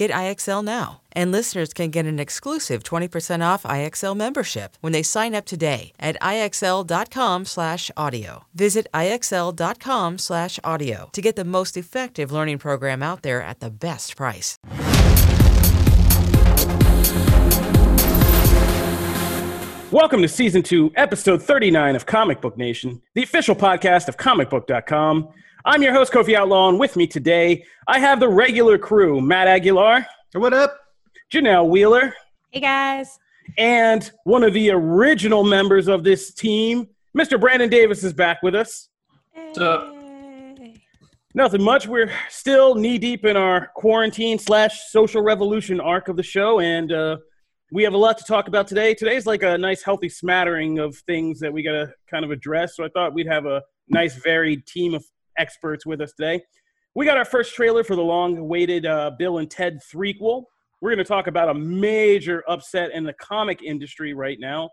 Get IXL now. And listeners can get an exclusive 20% off IXL membership when they sign up today at IXL.com/audio. Visit IXL.com/audio to get the most effective learning program out there at the best price. Welcome to season two, episode 39 of Comic Book Nation, the official podcast of comicbook.com. I'm your host, Kofi Outlaw, and with me today, I have the regular crew Matt Aguilar. What up? Janelle Wheeler. Hey, guys. And one of the original members of this team, Mr. Brandon Davis, is back with us. Hey. up? Nothing much. We're still knee deep in our quarantine slash social revolution arc of the show, and uh, we have a lot to talk about today. Today's like a nice, healthy smattering of things that we got to kind of address. So I thought we'd have a nice, varied team of experts with us today. We got our first trailer for the long-awaited uh, Bill and Ted threequel. We're going to talk about a major upset in the comic industry right now.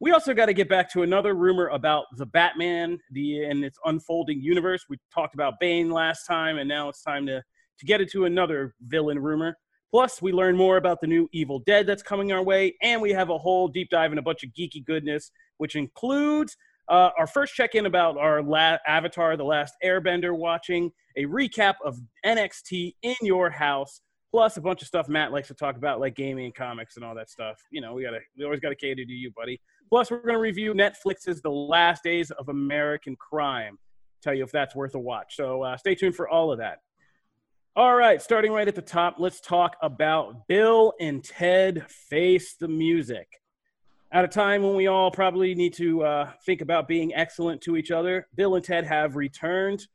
We also got to get back to another rumor about the Batman, the and its unfolding universe. We talked about Bane last time, and now it's time to to get into another villain rumor. Plus, we learn more about the new Evil Dead that's coming our way, and we have a whole deep dive in a bunch of geeky goodness, which includes uh, our first check-in about our la- Avatar: The Last Airbender watching, a recap of NXT in your house, plus a bunch of stuff Matt likes to talk about, like gaming and comics and all that stuff. You know, we gotta, we always gotta cater to you, buddy. Plus, we're gonna review Netflix's The Last Days of American Crime. Tell you if that's worth a watch. So uh, stay tuned for all of that. All right, starting right at the top, let's talk about Bill and Ted Face the Music. At a time when we all probably need to uh, think about being excellent to each other, Bill and Ted have returned.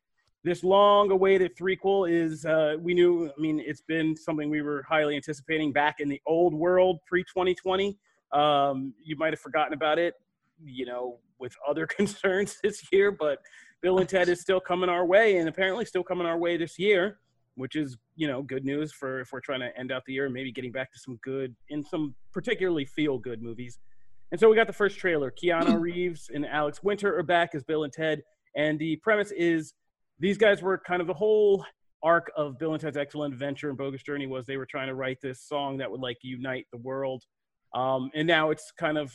This long awaited threequel is, uh, we knew, I mean, it's been something we were highly anticipating back in the old world pre 2020. Um, you might have forgotten about it, you know, with other concerns this year, but Bill and Ted is still coming our way and apparently still coming our way this year which is you know good news for if we're trying to end out the year and maybe getting back to some good in some particularly feel good movies. And so we got the first trailer. Keanu Reeves and Alex Winter are back as Bill and Ted, and the premise is these guys were kind of the whole arc of Bill and Ted's Excellent Adventure and Bogus Journey was they were trying to write this song that would like unite the world. Um, and now it's kind of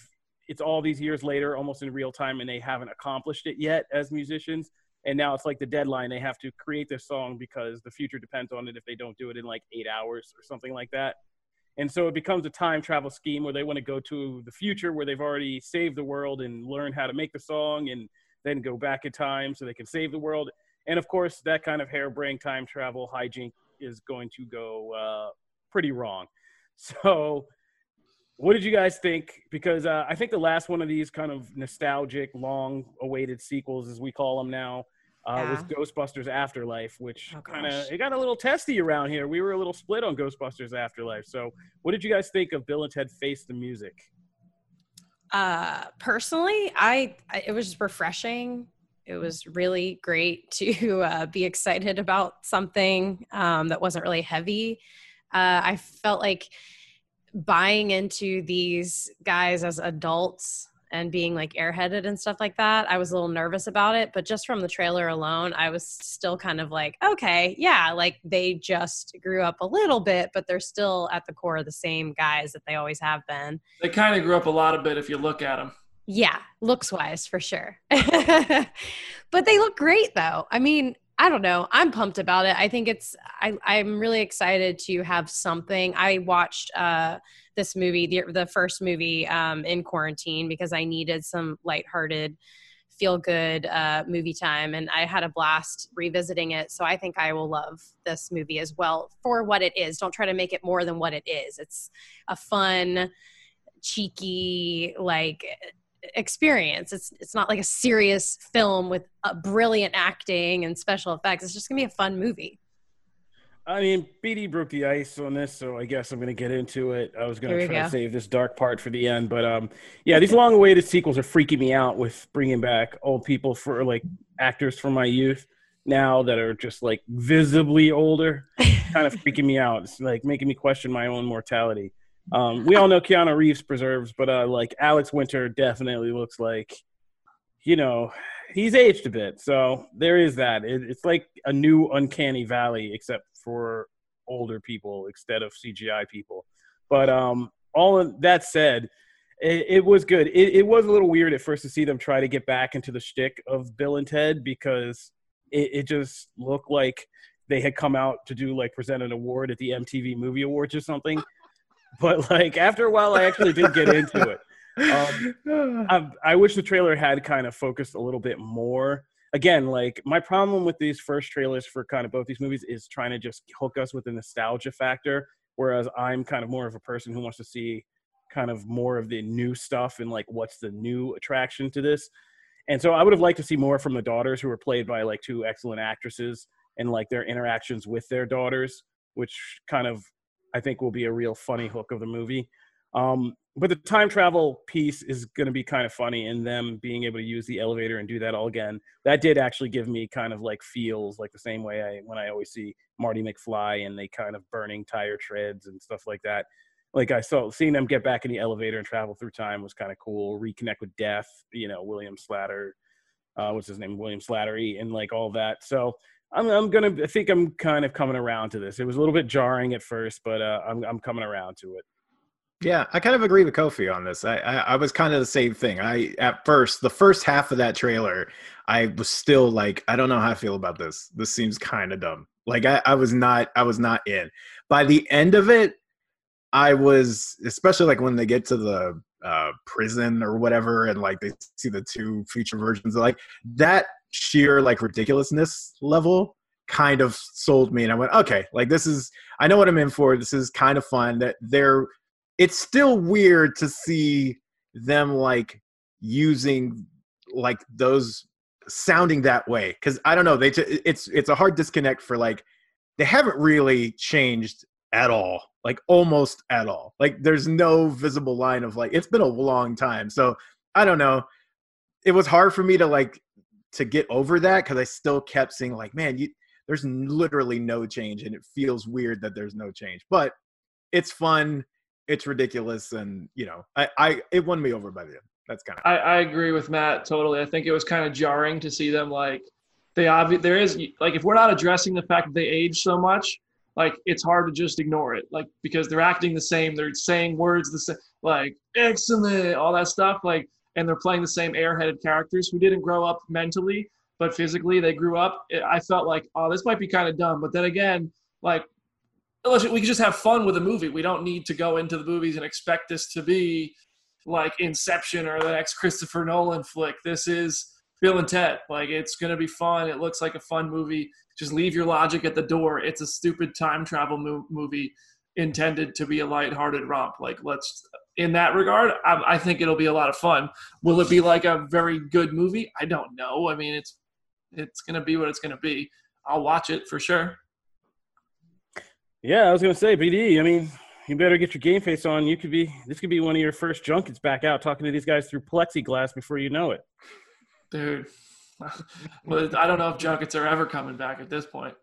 it's all these years later, almost in real time, and they haven't accomplished it yet as musicians and now it's like the deadline they have to create this song because the future depends on it if they don't do it in like eight hours or something like that and so it becomes a time travel scheme where they want to go to the future where they've already saved the world and learn how to make the song and then go back in time so they can save the world. And of course that kind of harebrained time travel hijink is going to go uh, pretty wrong. So what did you guys think? Because uh, i think the last one of these kind of nostalgic long awaited sequels as we call them now uh, Yeah. was Ghostbusters Afterlife, which Oh, kind of it got a little testy around here. We were a little split on Ghostbusters Afterlife. So, what did you guys think of Bill and Ted Face the Music? Uh, personally, I, I it was refreshing. It was really great to uh, be excited about something um, that wasn't really heavy. Uh, I felt like buying into these guys as adults and being like airheaded and stuff like that. I was a little nervous about it, but just from the trailer alone, I was still kind of like, okay, yeah, like they just grew up a little bit, but they're still at the core the same guys that they always have been. They kind of grew up a lot of bit if you look at them. Yeah, looks wise for sure. but they look great though. I mean, I don't know. I'm pumped about it. I think it's I I'm really excited to have something. I watched uh this movie, the, the first movie um in quarantine because I needed some lighthearted feel good uh, movie time. And I had a blast revisiting it. So I think I will love this movie as well for what it is. Don't try to make it more than what it is. It's a fun, cheeky, like experience. It's it's not like a serious film with a brilliant acting and special effects. It's just gonna be a fun movie. I mean, BD broke the ice on this, so I guess I'm going to get into it. I was going to try go. to save this dark part for the end, but um, yeah, these long-awaited sequels are freaking me out with bringing back old people for like actors from my youth now that are just like visibly older, kind of freaking me out. It's like making me question my own mortality. Um, we all know Keanu Reeves preserves, but uh, like Alex Winter definitely looks like, you know, he's aged a bit. So there is that. It, it's like a new uncanny valley, except for older people instead of CGI people. But um, all of that said, it, it was good. It, it, was a little weird at first to see them try to get back into the shtick of Bill and Ted because it, it just looked like they had come out to do like present an award at the MTV Movie Awards or something. But like after a while, I actually did get into it. Um, I, I wish the trailer had kind of focused a little bit more again, like my problem with these first trailers for kind of both these movies is trying to just hook us with the nostalgia factor. Whereas I'm kind of more of a person who wants to see kind of more of the new stuff and like what's the new attraction to this. And so I would have liked to see more from the daughters who were played by like two excellent actresses and like their interactions with their daughters, which kind of I think will be a real funny hook of the movie. Um, but the time travel piece is going to be kind of funny in them being able to use the elevator and do that all again. That did actually give me kind of like feels like the same way i when i always see marty mcfly and they kind of burning tire treads and stuff like that. Like i saw seeing them get back in the elevator and travel through time was kind of cool. Reconnect with death you know william slatter uh, what's his name? William slattery and like all that. So I'm, I'm gonna i think i'm kind of coming around to this. It was a little bit jarring at first but uh, I'm, I'm coming around to it yeah, I kind of agree with Kofi on this. I, I, I was kind of the same thing. I at first the first half of that trailer, I was still like, I don't know how I feel about this. This seems kind of dumb. Like I, I was not I was not in. By the end of it, I was especially like when they get to the uh, prison or whatever, and like they see the two future versions. Like that sheer like ridiculousness level kind of sold me, and I went, okay, like this is I know what I'm in for. This is kind of fun. That they're it's still weird to see them like using like those sounding that way because i don't know they t- it's it's a hard disconnect for like they haven't really changed at all like almost at all. Like there's no visible line of like it's been a long time so i don't know. It was hard for me to like to get over that because i still kept seeing like man you there's literally no change and it feels weird that there's no change but it's fun it's ridiculous and you know i i it won me over by the end. That's kind of I, I agree with matt totally. I think it was kind of jarring to see them like they obviously there is like if we're not addressing the fact that they age so much like it's hard to just ignore it like because they're acting the same they're saying words the same like excellent all that stuff like and they're playing the same airheaded characters. Who didn't grow up mentally but physically they grew up. I felt like oh this might be kind of dumb but then again like we can just have fun with a movie. We don't need to go into the movies and expect this to be like Inception or the next Christopher Nolan flick. This is Bill and Ted. Like it's gonna be fun. It looks like a fun movie. Just leave your logic at the door. It's a stupid time travel mo- movie intended to be a lighthearted romp. Like let's in that regard, I, I think it'll be a lot of fun. Will it be like a very good movie? I don't know. I mean, it's it's gonna be what it's gonna be. I'll watch it for sure. Yeah, I was gonna say, BD. I mean, you better get your game face on. You could be this could be one of your first junkets back out talking to these guys through plexiglass before you know it. Dude, well, I don't know if junkets are ever coming back at this point.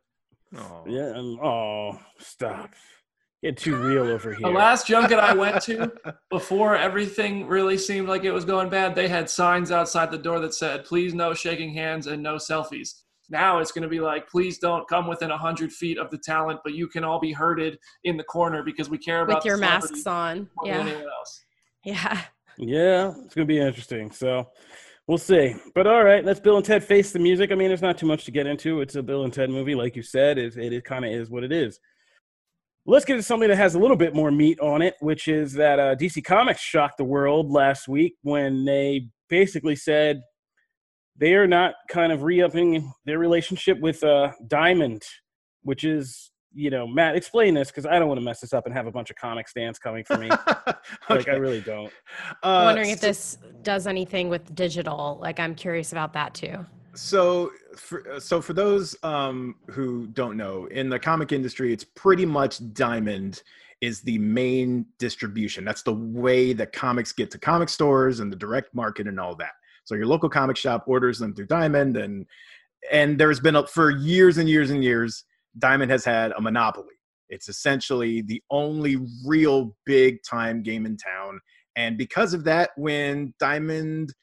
Oh. Yeah. Um, oh, stop. Get too real over here. The last junket I went to before everything really seemed like it was going bad, they had signs outside the door that said, "Please no shaking hands and no selfies." Now it's going to be like, please don't come within 100 feet of the talent, but you can all be herded in the corner because we care about with your masks on. Yeah. Yeah. Yeah, it's going to be interesting. So we'll see. But all right, let's Bill and Ted face the music. I mean, there's not too much to get into. It's a Bill and Ted movie, like you said. It, it, it kind of is what it is. Let's get to something that has a little bit more meat on it, which is that uh, DC Comics shocked the world last week when they basically said they are not kind of re-upping their relationship with uh, Diamond, which is you know, Matt, explain this because I don't want to mess this up and have a bunch of comic stands coming for me. okay. Like I really don't. Uh, wondering if this does anything with digital. Like I'm curious about that too. So, for, so for those um, who don't know, in the comic industry, it's pretty much Diamond is the main distribution. That's the way that comics get to comic stores and the direct market and all that. So your local comic shop orders them through Diamond, and and there's been a, for years and years and years Diamond has had a monopoly. It's essentially the only real big time game in town. And because of that, when Diamond,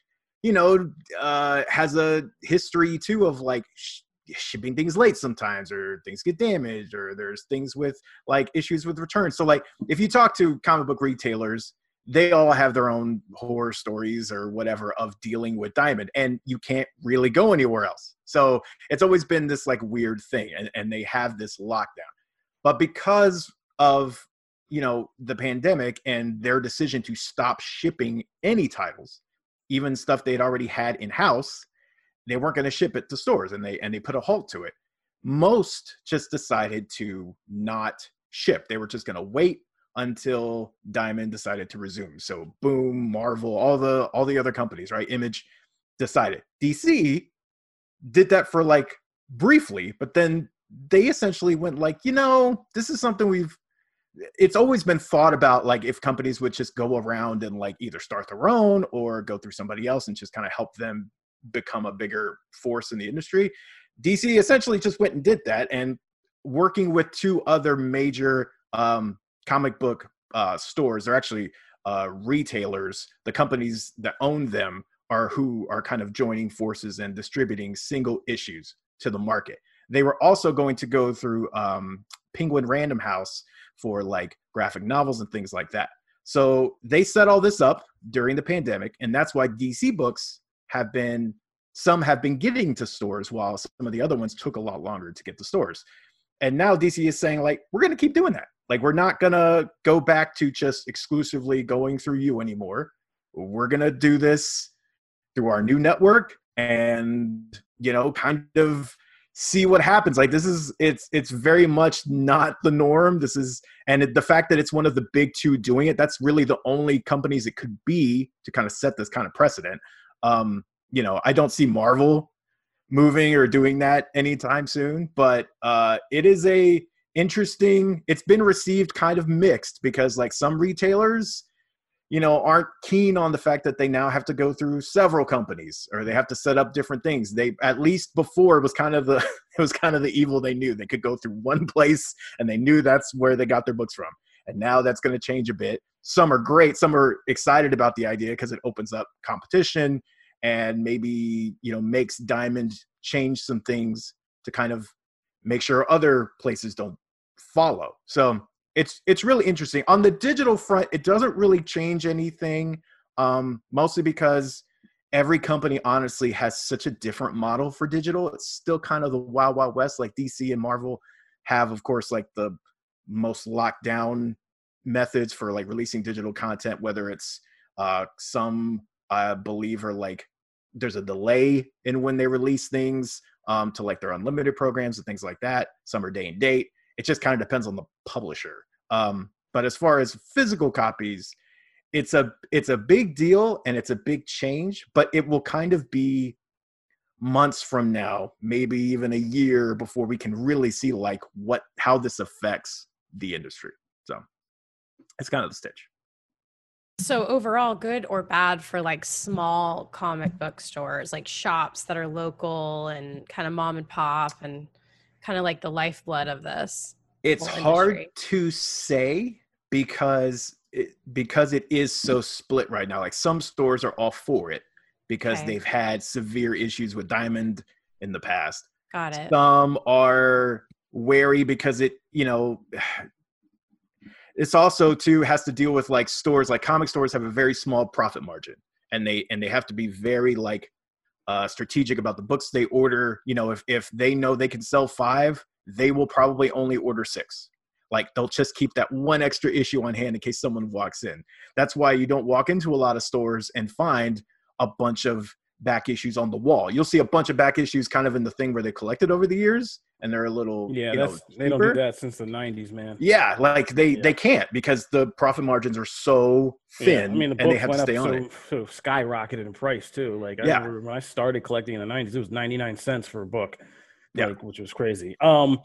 you know, uh, has a history too of like sh- shipping things late sometimes, or things get damaged, or there's things with like issues with returns. So, like, if you talk to comic book retailers, they all have their own horror stories or whatever of dealing with diamond and you can't really go anywhere else. So it's always been this like weird thing and, and they have this lockdown. But because of you know the pandemic and their decision to stop shipping any titles even stuff they'd already had in house they weren't going to ship it to stores and they and they put a halt to it. Most just decided to not ship. They were just going to wait until Diamond decided to resume. So Boom, Marvel, all the all the other companies, right? Image decided. DC did that for like briefly, but then they essentially went like, you know, this is something we've it's always been thought about like if companies would just go around and like either start their own or go through somebody else and just kind of help them become a bigger force in the industry. DC essentially just went and did that and working with two other major um, comic book uh, stores they're actually uh, retailers. The companies that own them are who are kind of joining forces and distributing single issues to the market. They were also going to go through um, penguin random house for like graphic novels and things like that. So they set all this up during the pandemic and that's why dc books have been some have been getting to stores while some of the other ones took a lot longer to get to stores. And now dc is saying like we're going to keep doing that like we're not gonna go back to just exclusively going through you anymore. We're gonna do this through our new network and you know kind of see what happens. Like this is it's it's very much not the norm. This is and it, the fact that it's one of the big two doing it that's really the only companies it could be to kind of set this kind of precedent. Um you know i don't see marvel moving or doing that anytime soon but uh it is a interesting. It's been received kind of mixed because like some retailers, you know, aren't keen on the fact that they now have to go through several companies or they have to set up different things. They at least before it was kind of the it was kind of the evil they knew. They could go through one place and they knew that's where they got their books from. And now that's going to change a bit. Some are great, some are excited about the idea because it opens up competition and maybe, you know, makes Diamond change some things to kind of make sure other places don't follow. So it's it's really interesting. On the digital front, it doesn't really change anything, um, mostly because every company honestly has such a different model for digital. It's still kind of the wild wild west. Like DC and Marvel have, of course, like the most locked down methods for like releasing digital content. Whether it's uh, some I believe are like there's a delay in when they release things um, to like their unlimited programs and things like that. Some are day and date. It just kind of depends on the publisher. Um, but as far as physical copies, it's a it's a big deal and it's a big change, but it will kind of be months from now, maybe even a year before we can really see like what how this affects the industry. So it's kind of the stitch. So overall, good or bad for like small comic book stores, like shops that are local and kind of mom and pop and kind of like the lifeblood of this? It's hard to say because it, because it is so split right now. Like some stores are all for it because okay. they've had severe issues with Diamond in the past. Got it. Some are wary because it, you know, it's also too has to deal with like stores like comic stores have a very small profit margin and they and they have to be very like uh, strategic about the books they order. You know, if if they know they can sell five, they will probably only order six. Like they'll just keep that one extra issue on hand in case someone walks in. That's why you don't walk into a lot of stores and find a bunch of back issues on the wall. You'll see a bunch of back issues kind of in the thing where they collected over the years, and they're a little Yeah, you know, they don't do that since the '90s, man. Yeah, like they Yeah. they can't because the profit margins are so Yeah, thin, I mean, the and they have to stay on so, it. so skyrocketed in price too. Like I Yeah. remember when I started collecting in the '90s, it was 99 cents for a book, Yeah. which was crazy. Um,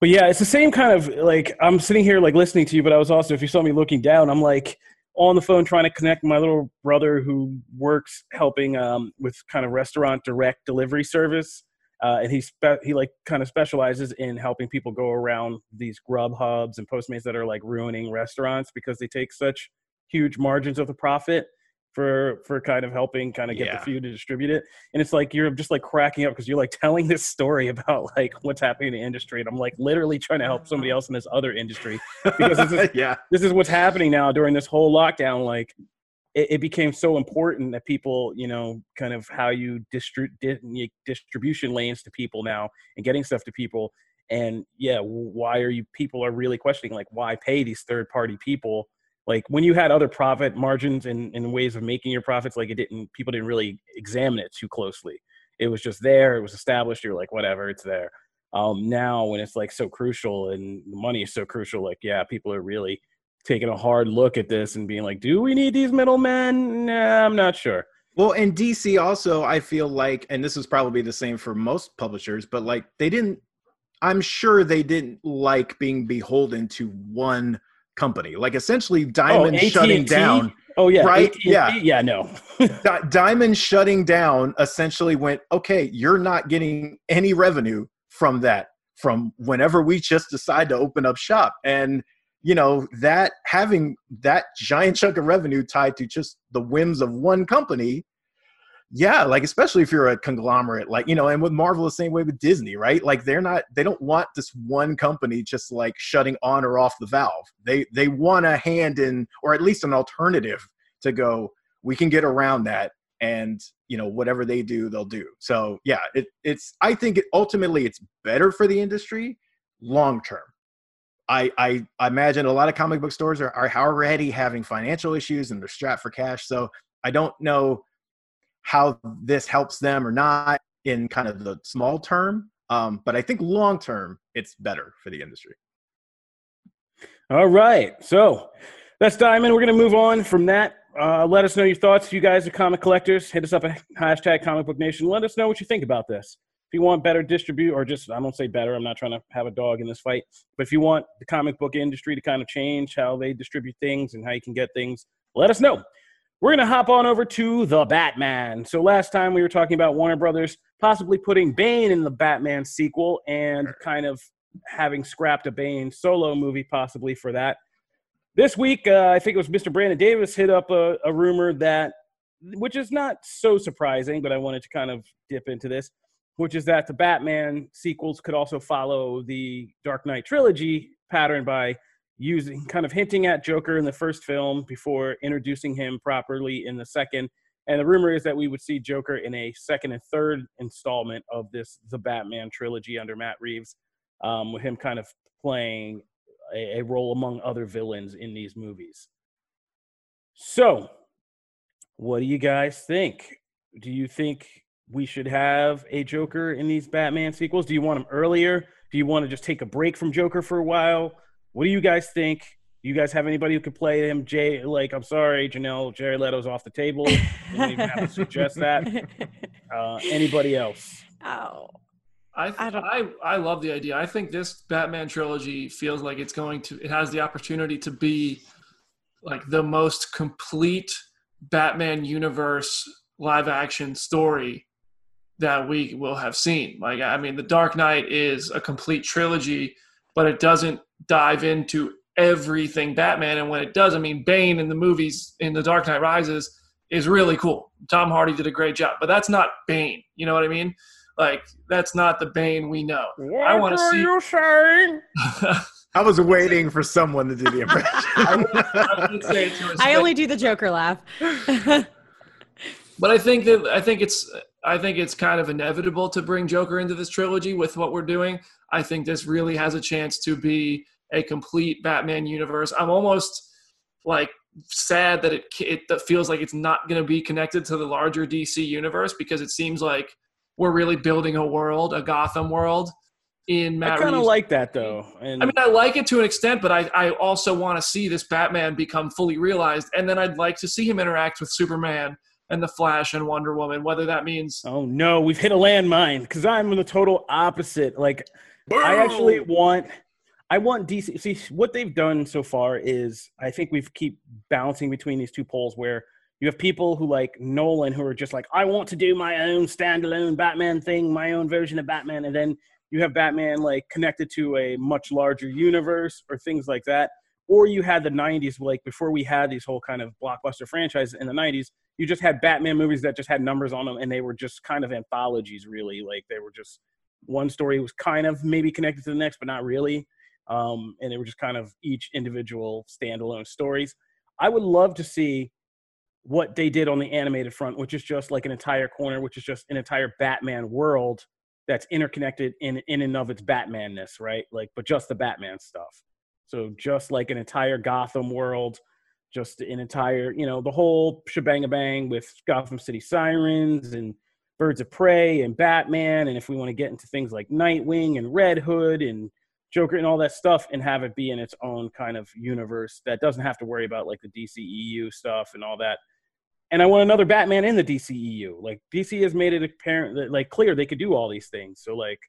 but yeah, it's the same kind of like I'm sitting here like listening to you, but I was also, if you saw me looking down, I'm like on the phone trying to connect my little brother who works helping um, with kind of restaurant direct delivery service. Uh, and he spe- he like kind of specializes in helping people go around these grub hubs and postmates that are like ruining restaurants because they take such huge margins of the profit for for kind of helping kind of get Yeah. the food to distribute it. And it's like you're just like cracking up because you're like telling this story about like what's happening in the industry. And i'm like literally trying to help somebody else in this other industry because this is yeah, this is what's happening now during this whole lockdown like it, it became so important that people you know kind of how you distri- di- distribution lanes to people now and getting stuff to people. And yeah why are you people are really questioning like why pay these third party people? Like when you had other profit margins and, and ways of making your profits like it didn't people didn't really examine it too closely. It was just there it was established you're like whatever it's there. Um now when it's like so crucial and the money is so crucial like yeah people are really taking a hard look at this and being like do we need these middlemen nah, i'm not sure Well, in DC also, I feel like, and this is probably the same for most publishers, but like they didn't. I'm sure they didn't like being beholden to one company. Like essentially, Diamond oh, shutting down. oh yeah Right, AT&T? yeah. yeah no Diamond shutting down essentially went, okay, you're not getting any revenue from that from whenever we just decide to open up shop. And, you know, that having that giant chunk of revenue tied to just the whims of one company. Yeah, like especially if you're a conglomerate, like you know, and with Marvel the same way with Disney, right? Like they're not, they don't want this one company just like shutting on or off the valve. They they want a hand in, or at least an alternative to go. We can get around that, and you know whatever they do they'll do so yeah it, it's i think it, ultimately it's better for the industry long term I, I imagine a lot of comic book stores are, are already having financial issues and they're strapped for cash so i don't know how this helps them or not in kind of the small term um, but i think long term it's better for the industry All right. So that's Diamond. We're going to move on from that. Uh, let us know your thoughts. You guys are comic collectors, hit us up at hashtag comic book nation. Let us know what you think about this. If you want better distribute, or just, I don't say better, I'm not trying to have a dog in this fight, but if you want the comic book industry to kind of change how they distribute things and how you can get things, let us know. We're going to hop on over to The Batman. So last time we were talking about Warner Brothers possibly putting Bane in the Batman sequel and kind of having scrapped a Bane solo movie possibly for that. This week, uh, I think it was Mr. Brandon Davis hit up a, a rumor that, which is not so surprising, but I wanted to kind of dip into this, which is that the Batman sequels could also follow the Dark Knight trilogy pattern by using kind of hinting at Joker in the first film before introducing him properly in the second. And the rumor is that we would see Joker in a second and third installment of this the Batman trilogy under Matt Reeves, um, with him kind of playing a, a role among other villains in these movies. So, what do you guys think? Do you think we should have a Joker in these Batman sequels? Do you want him earlier? Do you want to just take a break from Joker for a while? What do you guys think? Do you guys have anybody who could play him? Jay, like, I'm sorry, Janelle, Jared Leto's off the table. You don't even have to suggest that. Uh, anybody else? oh, I, th- I I I love the idea. I think this Batman trilogy feels like it's going to it has the opportunity to be like the most complete Batman universe live action story that we will have seen. Like I mean The Dark Knight is a complete trilogy, but it doesn't dive into everything Batman and when it does, I mean Bane in the movies in The Dark Knight Rises is really cool. Tom Hardy did a great job, but that's not Bane. You know what I mean? Like that's not the Bane we know. I want to What are see. you saying? I was waiting for someone to do the impression. I wouldn't say it to I only do the Joker laugh. But I think that I think it's I think it's kind of inevitable to bring Joker into this trilogy with what we're doing. I think this really has a chance to be a complete Batman universe. I'm almost like sad that it it that feels like it's not going to be connected to the larger DC universe because it seems like we're really building a world, a Gotham world in Matt I kind of like that though. And I mean, I like it to an extent, but I, I also want to see this Batman become fully realized, and then I'd like to see him interact with Superman and the Flash and Wonder Woman, whether that means oh no, we've hit a landmine because I'm the total opposite. Like I actually want I want DC see what they've done so far is I think we've keep bouncing between these two poles where you have people who like Nolan who are just like I want to do my own standalone Batman thing, my own version of Batman and then you have Batman like connected to a much larger universe or things like that. Or you had the 90s like before we had these whole kind of blockbuster franchises in the 90s, you just had Batman movies that just had numbers on them and they were just kind of anthologies really like they were just one story was kind of maybe connected to the next but not really um, and they were just kind of each individual standalone stories. I would love to see what they did on the animated front, which is just like an entire corner, which is just an entire Batman world that's interconnected in in and of its Batmanness, right? Like, but just the Batman stuff. So just like an entire Gotham world, just an entire, you know, the whole shebang bang with Gotham City Sirens and Birds of Prey and Batman, and if we want to get into things like Nightwing and Red Hood and Joker and all that stuff and have it be in its own kind of universe that doesn't have to worry about like the DCEU stuff and all that. And I want another Batman in the DCEU. Like DC has made it apparent that like clear they could do all these things. So like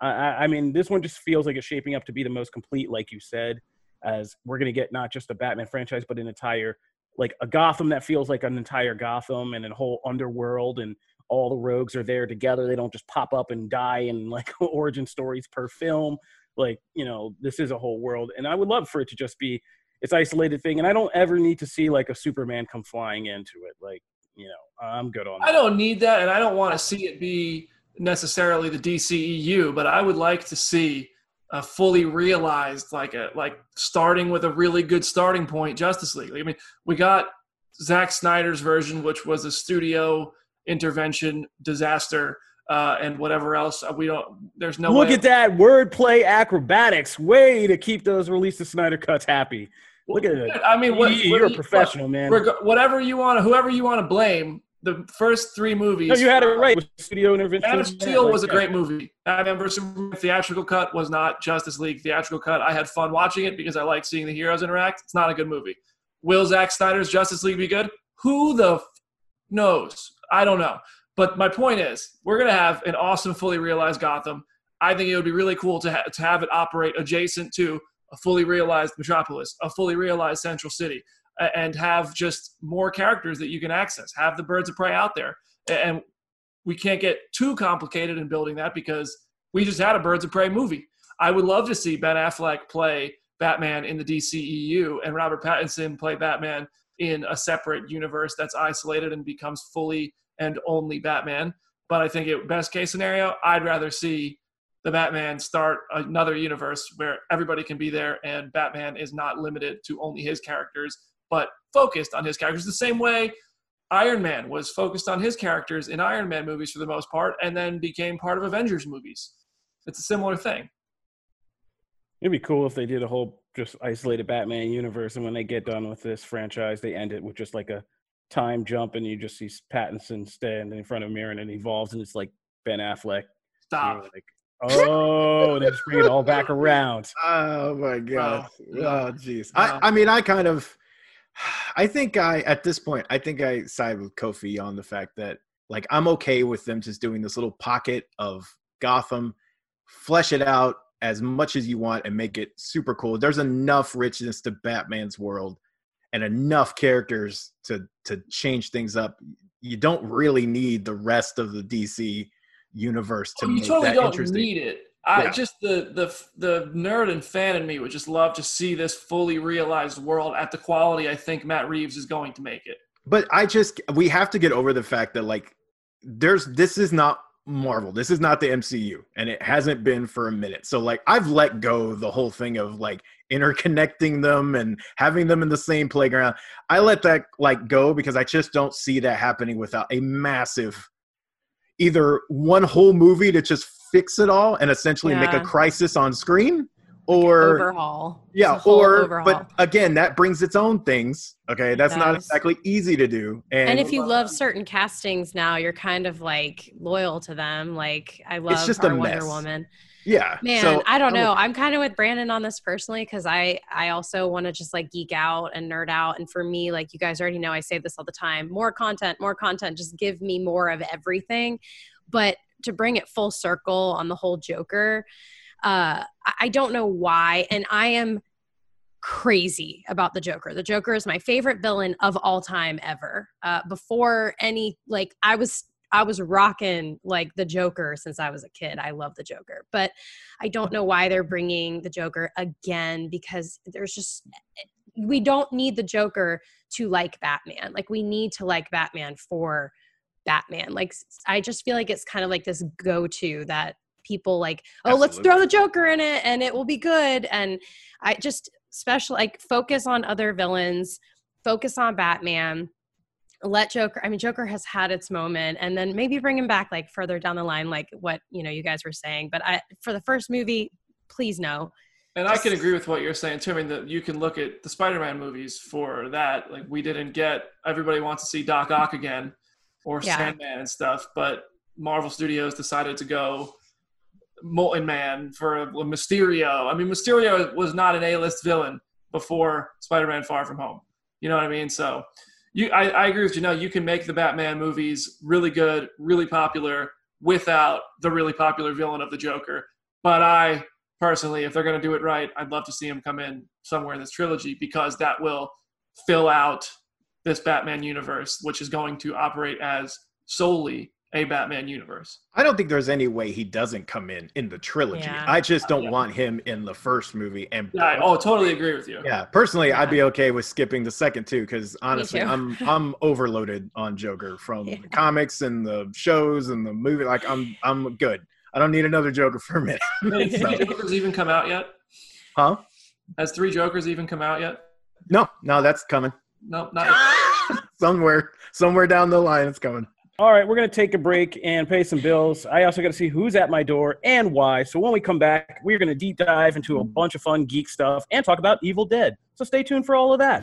I, I mean this one just feels like it's shaping up to be the most complete, like you said, as we're gonna get not just a Batman franchise, but an entire like a Gotham that feels like an entire Gotham and a whole underworld and all the rogues are there together. They don't just pop up and die in like origin stories per film. Like you know this is a whole world and i would love for it to just be its isolated thing and i don't ever need to see like a superman come flying into it. Like you know i'm good on that. I don't need that, and I don't want to see it be necessarily the DCEU, but I would like to see a fully realized, like a like starting with a really good starting point, Justice League. I mean, we got Zack Snyder's version, which was a studio intervention disaster, uh, and whatever else. We don't. There's no look at that wordplay acrobatics way to keep those release the snyder cuts happy look at it I mean, what, you're what- a professional man Reg- whatever you want, whoever you want to blame, the first three movies. no you had it right with studio intervention Man of Yeah, Steel like, was a great movie. Batman vs theatrical cut was not Justice League theatrical cut. I had fun watching it because I like seeing the heroes interact. It's not a good movie. Will Zack Snyder's Justice League be good? Who the f- knows? I don't know. But my point is, we're gonna have an awesome, fully realized Gotham. I think it would be really cool to ha- to have it operate adjacent to a fully realized Metropolis, a fully realized Central City, and have just more characters that you can access. Have the Birds of Prey out there, and we can't get too complicated in building that because we just had a Birds of Prey movie. I would love to see Ben Affleck play Batman in the DCEU and Robert Pattinson play Batman in a separate universe that's isolated and becomes fully and only Batman. But I think it best case scenario, I'd rather see the Batman start another universe where everybody can be there and Batman is not limited to only his characters, but focused on his characters the same way Iron Man was focused on his characters in Iron Man movies for the most part and then became part of Avengers movies. It's a similar thing. It'd be cool if they did a whole just isolated Batman universe, and when they get done with this franchise, they end it with just like a time jump, and you just see Pattinson stand in front of a mirror, and it evolves, and it's like Ben Affleck. Stop. you're Like, oh, and they just bring it all back around. Oh my god. no. Oh jeez. No. I, I mean I kind of I think I at this point I think I side with Kofi on the fact that like I'm okay with them just doing this little pocket of Gotham, flesh it out as much as you want and make it super cool. There's enough richness to Batman's world and enough characters to to change things up. You don't really need the rest of the DC universe to Oh, you make totally that don't interesting. need it. I Yeah. just the the the nerd and fan in me would just love to see this fully realized world at the quality I think Matt Reeves is going to make it. but I just we have to get over the fact that like there's this is not Marvel. This is not the MCU and it hasn't been for a minute. So like I've let go the whole thing of like interconnecting them and having them in the same playground. I let that like go because I just don't see that happening without a massive either one whole movie to just fix it all and essentially make a crisis on screen or overhaul. Yeah or overhaul. but again that brings its own things okay that's not exactly easy to do and, and if you love certain castings now, you're kind of like loyal to them. Like I love just a Wonder mess. Woman. yeah Man, so I don't know. I'm kind of with Brandon on this personally because I I also want to just like geek out and nerd out. And for me, like you guys already know, I say this all the time: more content, more content. Just give me more of everything. But to bring it full circle on the whole Joker, uh, I- don't know why, and I am crazy about the Joker. The Joker is my favorite villain of all time ever. Uh, before any like I was I was rocking like the Joker since I was a kid. I love the Joker, but I don't know why they're bringing the Joker again because there's just we don't need the Joker to like Batman. Like we need to like Batman for Batman. Like I just feel like it's kind of like this go-to that people like, oh, let's throw the Joker in it and it will be good. And I just special like focus on other villains, focus on Batman. Let Joker, I mean, Joker has had its moment, and then maybe bring him back like further down the line, like what you know you guys were saying. But I, for the first movie, please no. And I can agree with what you're saying too. I mean, that you can look at the Spider-Man movies for that. Like, we didn't get everybody wants to see Doc Ock again, or Yeah. Sandman and stuff. But Marvel Studios decided to go Molten Man for a, Mysterio. I mean, Mysterio was not an A-list villain before Spider-Man: Far From Home. You know what I mean? So, you, I, I agree with you. Know you can make the Batman movies really good, really popular without the really popular villain of the Joker. But I personally, if they're going to do it right, I'd love to see him come in somewhere in this trilogy because that will fill out this Batman universe, which is going to operate as solely a Batman universe. I don't think there's any way he doesn't come in in the trilogy. Yeah. I just don't Yeah. want him in the first movie. And Yeah, I oh, totally agree with you. yeah, personally, I'd be okay with skipping the second two because honestly. I'm I'm overloaded on Joker from Yeah. the comics and the shows and the movie. Like I'm I'm good. I don't need another Joker for a minute. Has So- Jokers even come out yet? huh? Has three Jokers even come out yet? No, no, that's coming No, not somewhere. Somewhere down the line, it's coming. All right, we're going to take a break and pay some bills. I also got to see who's at my door and why. So when we come back, we're going to deep dive into a bunch of fun geek stuff and talk about Evil Dead. So stay tuned for all of that.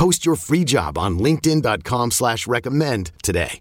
Post your free job on linkedin.com slash recommend today.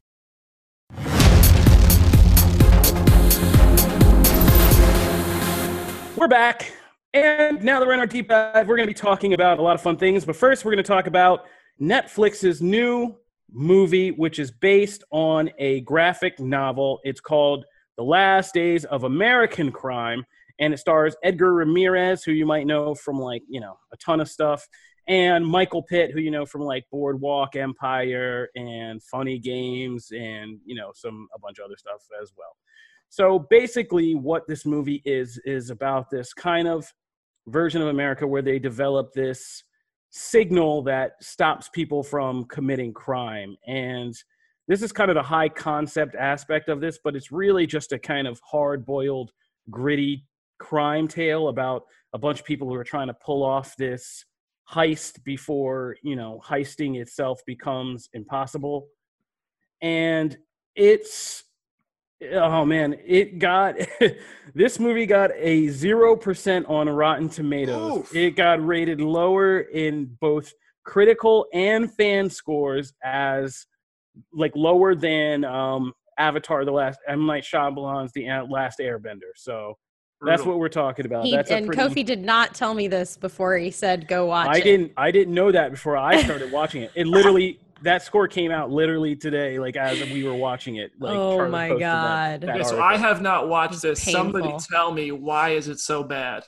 We're back. And now that we're in our deep dive, we're going to be talking about a lot of fun things. But first, we're going to talk about Netflix's new movie, which is based on a graphic novel. It's called The Last Days of American Crime, and it stars Edgar Ramirez, who you might know from like, you know, a ton of stuff, and Michael Pitt, who you know from like Boardwalk Empire and Funny Games and, you know, some a bunch of other stuff as well. So basically, what this movie is is about this kind of version of America where they develop this signal that stops people from committing crime. And this is kind of the high concept aspect of this, but it's really just a kind of hard boiled, gritty crime tale about a bunch of people who are trying to pull off this heist before, you know, heisting itself becomes impossible. And it's oh man it got this movie got a 0% on rotten tomatoes Oof. it got rated lower in both critical and fan scores as like lower than um avatar the last m night Shyamalan's the last airbender so that's what we're talking about He, that's and pretty, Kofi did not tell me this before he said go watch i it. didn't i didn't know that before i started watching it it literally that score came out literally today like as we were watching it like Oh Charlie my posted that- God. that Okay, so. I have not watched It's this. Somebody tell me why is it so bad?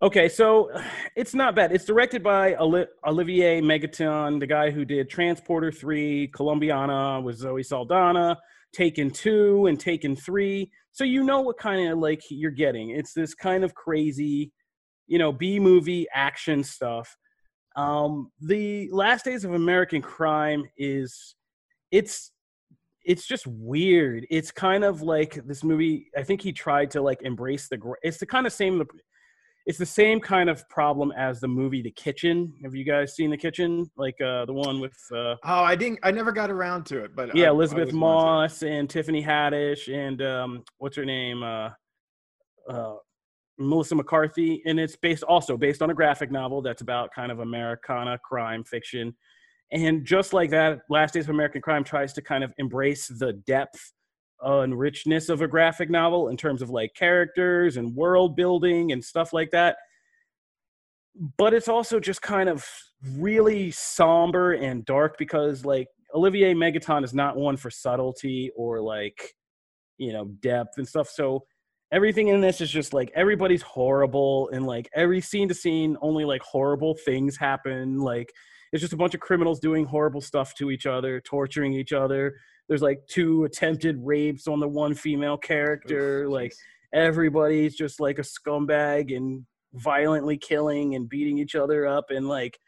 Okay, so it's not bad. It's directed by Olivier Megaton, the guy who did Transporter 3, Colombiana with Zoe Saldana, Taken 2, and Taken 3. So you know what kind of like you're getting. It's this kind of crazy, you know, B movie action stuff. Um, the Last Days of American Crime is it's it's just weird. It's kind of like this movie. I think he tried to like embrace the. It's the kind of same. It's the same kind of problem as the movie The Kitchen. Have you guys seen The Kitchen? Like uh, the one with. Uh, oh, I didn't. I never got around to it, but yeah, I, Elizabeth I Moss and Tiffany Haddish and um, what's her name? Uh, uh, Melissa McCarthy, and it's based also based on a graphic novel that's about kind of Americana crime fiction. And just like that, Last Days of American Crime tries to kind of embrace the depth and richness of a graphic novel in terms of like characters and world building and stuff like that. But it's also just kind of really somber and dark because like Olivier Megaton is not one for subtlety or like, you know, depth and stuff. So everything in this is just like everybody's horrible and like every scene to scene only like horrible things happen like it's just a bunch of criminals doing horrible stuff to each other torturing each other. There's like two attempted rapes on the one female character. Oof, like everybody's just like a scumbag and violently killing and beating each other up. And like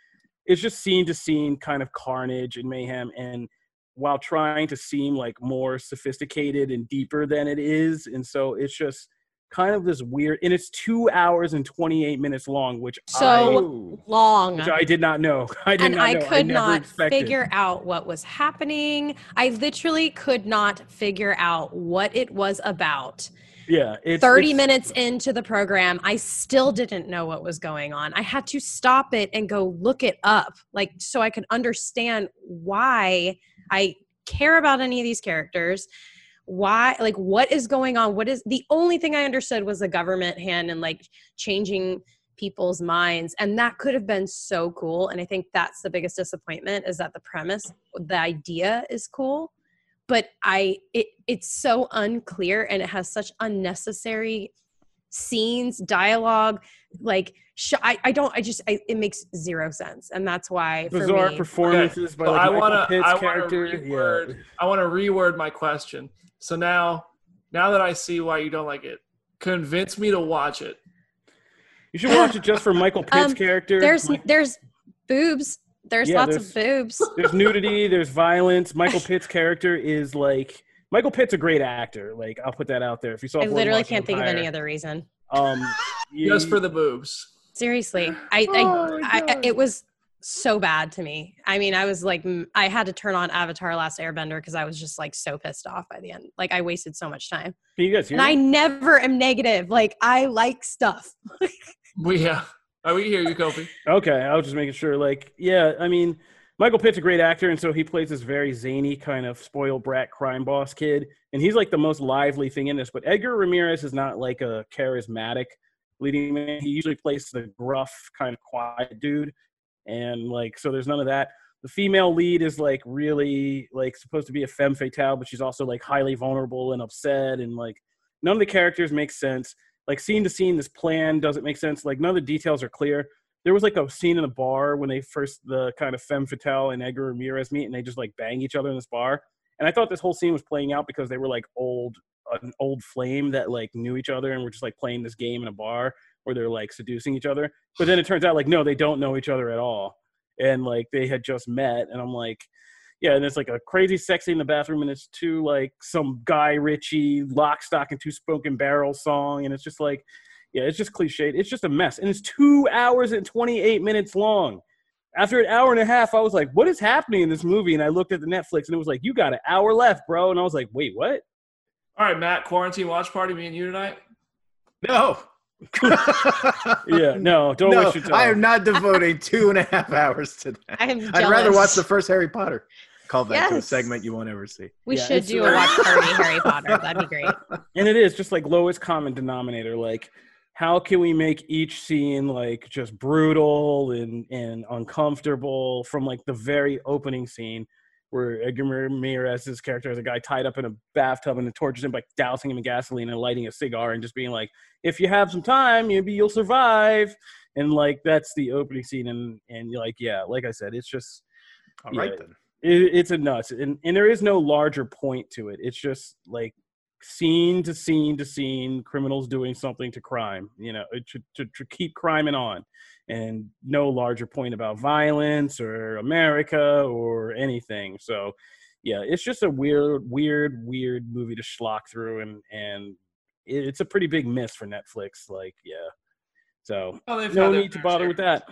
it's just scene to scene kind of carnage and mayhem. And while trying to seem like more sophisticated and deeper than it is and so it's just kind of this weird and it's two hours and 28 minutes long which so I, long. which i did not know. I did and not i know. could I not expected. figure out what was happening. I literally could not figure out what it was about. Yeah it's, 30 it's, minutes into the program i still didn't know what was going on. I had to stop it and go look it up like so i could understand why i care about any of these characters why like what is going on what is the only thing i understood was the government hand and like changing people's minds and that could have been so cool and i think that's the biggest disappointment is that the premise the idea is cool but i it it's so unclear and it has such unnecessary scenes dialogue like sh- I, I don't i just I, it makes zero sense and that's why bizarre me, performances okay. by like, i want to i want to reword yeah. i want to reword my question so now, now that I see why you don't like it, convince me to watch it. You should watch it just for Michael Pitt's um, character. There's there's boobs. There's yeah, lots there's, of boobs. There's nudity. There's violence. Michael Pitt's character is like Michael Pitt's a great actor. Like I'll put that out there. If you saw, I literally can't think of any other reason. Um, you, just for the boobs. Seriously, I, oh I, I, it was so bad to me. I mean, I was like, I had to turn on Avatar: Last Airbender because I was just like so pissed off by the end. Like, I wasted so much time. Can you guys hear? And me? I never am negative. Like, I like stuff. we yeah, are we hear you, Kofi? Okay, I was just making sure. Like, yeah, I mean, Michael Pitt's a great actor, and so he plays this very zany kind of spoiled brat crime boss kid, and he's like the most lively thing in this. But Edgar Ramirez is not like a charismatic leading man. He usually plays the gruff, kind of quiet dude and like so there's none of that. The female lead is like really like supposed to be a femme fatale but she's also like highly vulnerable and upset and like none of the characters make sense. Like scene to scene this plan doesn't make sense. Like none of the details are clear. There was like a scene in a bar when they first the kind of femme fatale and edgar ramirez meet and they just like bang each other in this bar. And i thought this whole scene was playing out because they were like old an old flame that like knew each other and were just like playing this game in a bar where they're like seducing each other. But then it turns out like no, they don't know each other at all, and like they had just met. And I'm like, yeah, and it's like a crazy sexy in the bathroom, and it's too like some Guy Ritchie lock, stock, and two smoking barrel song, and it's just like, yeah, it's just cliched. It's just a mess, and it's two hours and 28 minutes long. After an hour and a half, I was like, what is happening in this movie? And I looked at the Netflix, and it was like, you got an hour left, bro. And I was like, wait, what? All right, Matt, quarantine watch party, me and you tonight. No yeah, no, don't no, waste your time. I am not devoting two and a half hours to that. I am jealous. I'd rather watch the first Harry Potter. Call that yes. to a segment you won't ever see. We yeah, should do a watch party Harry Potter. That'd be great. And it is just like lowest common denominator. Like, how can we make each scene like just brutal and and uncomfortable from like the very opening scene? Where Edgar Ramirez's character is a guy tied up in a bathtub and it tortures him by dousing him in gasoline and lighting a cigar and just being like, if you have some time, maybe you'll survive. And like that's the opening scene, and and you're like, yeah, like I said, it's just all yeah, then. It, it's a nuts, and and there is no larger point to it. It's just like scene to scene to scene criminals doing something to crime you know to, to, to keep criming on and no larger point about violence or america or anything. So yeah it's just a weird weird weird movie to schlock through and and it's a pretty big miss for netflix like yeah. So Oh, they've no need to bother with that.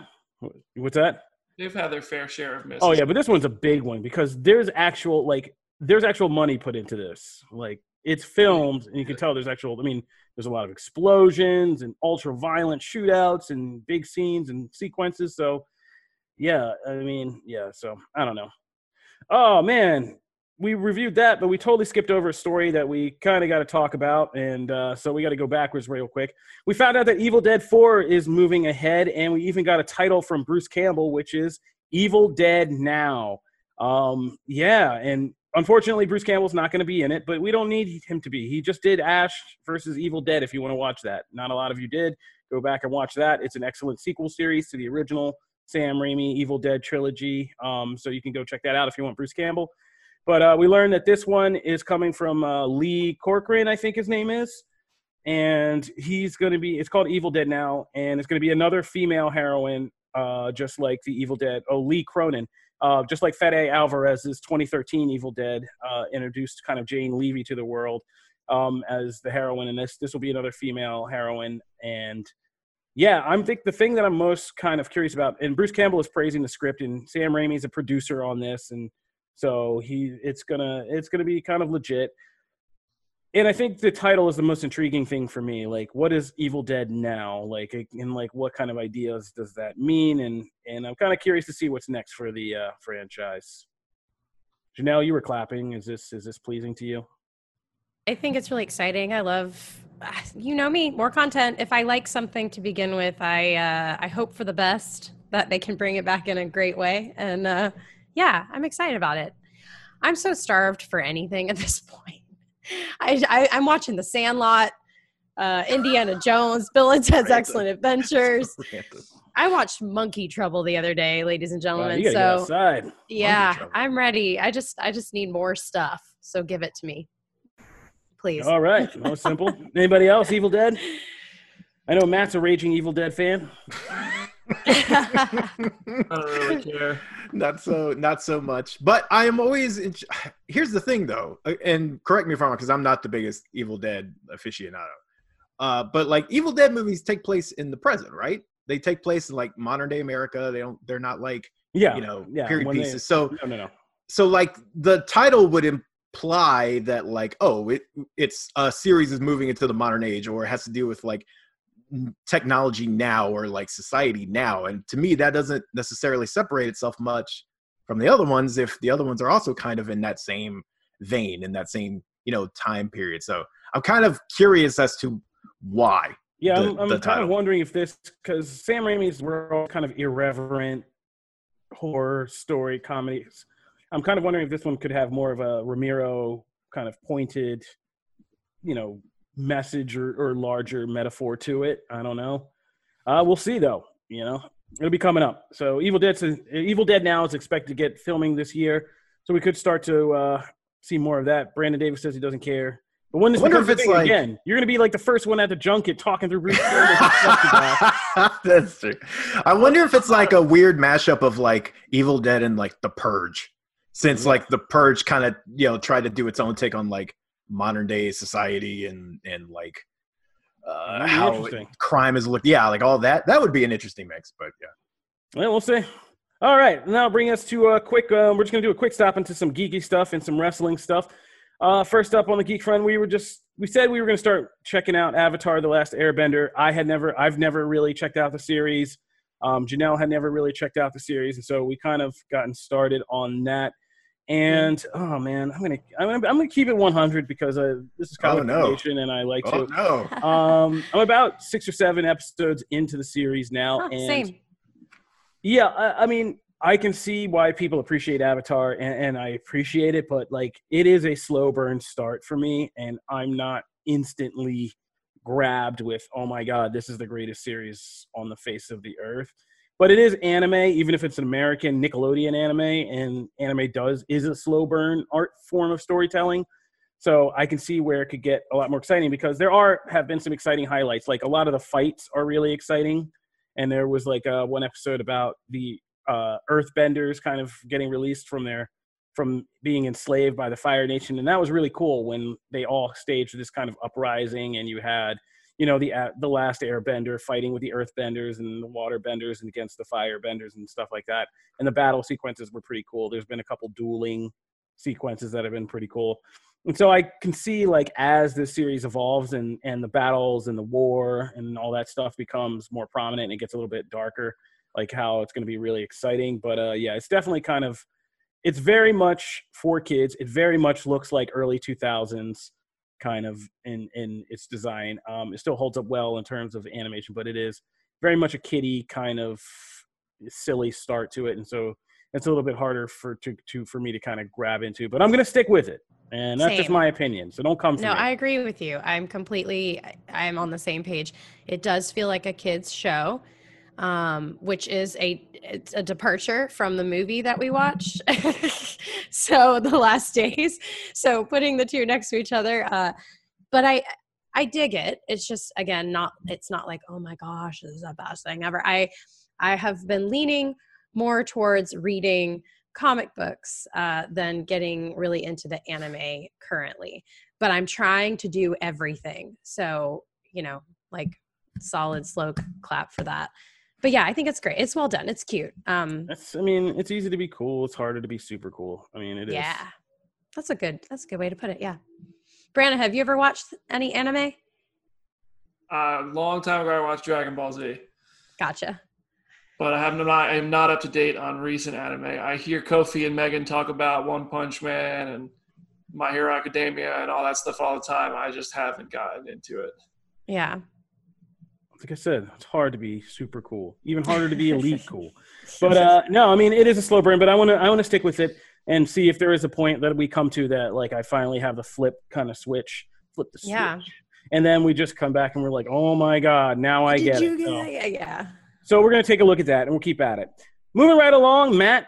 what's that? They've had their fair share of misses. Oh yeah, but this one's a big one because there's actual like there's actual money put into this. Like it's filmed and you can tell there's actual I mean, there's a lot of explosions and ultra violent shootouts and big scenes and sequences. So yeah, I mean, yeah, so I don't know. Oh man, we reviewed that, but we totally skipped over a story that we kind of got to talk about, and uh, so we got to go backwards real quick. We found out that Evil Dead 4 is moving ahead, and we even got a title from Bruce Campbell, which is Evil Dead Now. Um, yeah, and unfortunately, Bruce Campbell's not going to be in it, but we don't need him to be. He just did Ash versus Evil Dead. If you want to watch that, not a lot of you did. Go back and watch that. It's an excellent sequel series to the original Sam Raimi Evil Dead trilogy. Um, so you can go check that out if you want Bruce Campbell. But uh, we learned that this one is coming from uh, Lee Corcoran, I think his name is, and he's going to be. It's called Evil Dead now, and it's going to be another female heroine, uh, just like the Evil Dead. Oh, Lee Cronin, uh, just like Fede Alvarez's 2013 Evil Dead uh, introduced kind of Jane Levy to the world um, as the heroine, and this this will be another female heroine, and yeah, I'm think the thing that I'm most kind of curious about, and Bruce Campbell is praising the script, and Sam Raimi is a producer on this, and so he it's gonna it's gonna be kind of legit. And I think the title is the most intriguing thing for me. Like, what is Evil Dead now? Like, and like, what kind of ideas does that mean? And and I'm kind of curious to see what's next for the uh, franchise. Janelle, you were clapping. Is this is this pleasing to you? I think it's really exciting. I love, ah, you know me, more content. If I like something to begin with, I uh, I hope for the best that they can bring it back in a great way. And uh, yeah, I'm excited about it. I'm so starved for anything at this point. I, I I'm watching The Sandlot, uh, Indiana Jones, Bill and Ted's Random. Excellent Adventures. I watched Monkey Trouble the other day, ladies and gentlemen. you so yeah, I'm ready. I just I just need more stuff. So give it to me, please. All right, no simple. Anybody else? Evil Dead. I know Matt's a raging Evil Dead fan. I don't really care. Not so not so much. But i am always in, here's the thing though uh, and correct me if i'm wrong because i'm not the biggest evil dead aficionado. Uh but like evil dead movies take place in the present right? They take place in like modern day america. They don't they're not like Yeah, you know yeah, period when they- pieces. So No, no, no. so like the title would imply that like oh it it's a series is moving into the modern age or it has to do with like technology now or like society now and to me that doesn't necessarily separate itself much from the other ones if the other ones are also kind of in that same vein in that same you know time period so i'm kind of curious as to why Yeah, the- I'm, I'm the kind title. of wondering if this because Sam Raimi's were all kind of irreverent horror story comedies. I'm kind of wondering if this one could have more of a Ramiro kind of pointed, you know, message or, or larger metaphor to it. I don't know. Uh, we'll see though. You know, it'll be coming up. So Evil Dead, Evil Dead now is expected to get filming this year, so we could start to uh, see more of that. Brandon Davis says he doesn't care. But when this wonder if it's like- again, you're gonna be like the first one at the junket talking through Bruce. That's true. I wonder if it's like a weird mashup of like Evil Dead and like The Purge, since Yeah. like The Purge kind of you know tried to do its own take on like modern day society and and like uh, how crime is looked. Yeah, like all that. That would be an interesting mix. But yeah, Well, we'll see. All right, now bring us to a quick. Uh, we're just gonna do a quick stop into some geeky stuff and some wrestling stuff. Uh, first up on the geek front, we were just we said we were gonna start checking out Avatar: The Last Airbender. I had never, I've never really checked out the series. Um, Janelle had never really checked out the series, and so we kind of gotten started on that. And oh man, I'm gonna I'm gonna, I'm gonna keep it 100 because uh, this is Oh, comic no. Nation, and I like oh to. no, Um, I'm about six or seven episodes into the series now, Oh, and same. yeah, I, I mean, I can see why people appreciate Avatar, and, and I appreciate it, but like, it is a slow burn start for me, and I'm not instantly grabbed with, oh my god, this is the greatest series on the face of the earth. But it is anime, even if it's an American Nickelodeon anime, and anime does is a slow burn art form of storytelling. So I can see where it could get a lot more exciting because there are have been some exciting highlights. Like a lot of the fights are really exciting, and there was like uh, one episode about the uh, Earthbenders kind of getting released from their from being enslaved by the Fire Nation, and that was really cool when they all staged this kind of uprising, and you had you know the uh, the last Airbender fighting with the Earthbenders and the Waterbenders and against the Firebenders and stuff like that, and the battle sequences were pretty cool. There's been a couple dueling sequences that have been pretty cool. And so I can see like as this series evolves and and the battles and the war and all that stuff becomes more prominent and it gets a little bit darker, like how it's going to be really exciting. But uh, yeah, it's definitely kind of it's very much for kids. It very much looks like early 2000s kind of in in its design. Um, it still holds up well in terms of animation, but it is very much a kiddie kind of silly start to it, and so it's a little bit harder for to, to for me to kind of grab into. But I'm going to stick with it, and that's Same. just my opinion. So don't come No, me. I agree with you. I'm completely I'm on the same page. It does feel like a kids show. Um, which is a it's a departure from the movie that we watched. so the last days. So putting the two next to each other, uh, but I I dig it. It's just again not it's not like oh my gosh this is the best thing ever. I I have been leaning more towards reading comic books uh, than getting really into the anime currently. But I'm trying to do everything. So, you know, like solid slow clap for that. But yeah, I think it's great. It's well done. It's cute. Um, That's, I mean, it's easy to be cool. It's harder to be super cool. I mean, it is. yeah, that's a good. That's a good way to put it. Yeah. Brandon, have you ever watched any anime? A long time ago, I watched Dragon Ball Z, Gotcha. but I have not. I am not up to date on recent anime. I hear Kofi and Megan talk about One Punch Man and My Hero Academia and all that stuff all the time. I just haven't gotten into it. Yeah. Like I said, it's hard to be super cool. Even harder to be elite cool. But uh, no, I mean, it is a slow burn. But I want to, I want to stick with it and see if there is a point that we come to that, like, I finally have the flip kind of switch, flip the switch, Yeah. and then we just come back and we're like, oh my god, now I Did get you it. get So-? Yeah, yeah. So we're going to take a look at that and we'll keep at it. Moving right along, Matt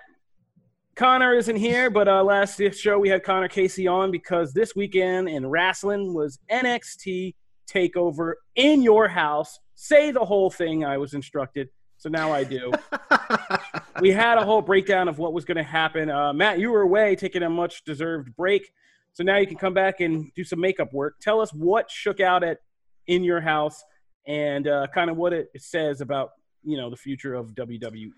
Connor isn't here, but uh, last show we had Connor Casey on because this weekend in wrestling was NXT Takeover in your house. Say the whole thing. I was instructed, so now I do. we had a whole breakdown of what was going to happen. Uh, Matt, you were away taking a much deserved break, so now you can come back and do some makeup work. Tell us what shook out at in your house and uh, kind of what it says about you know the future of. WWE.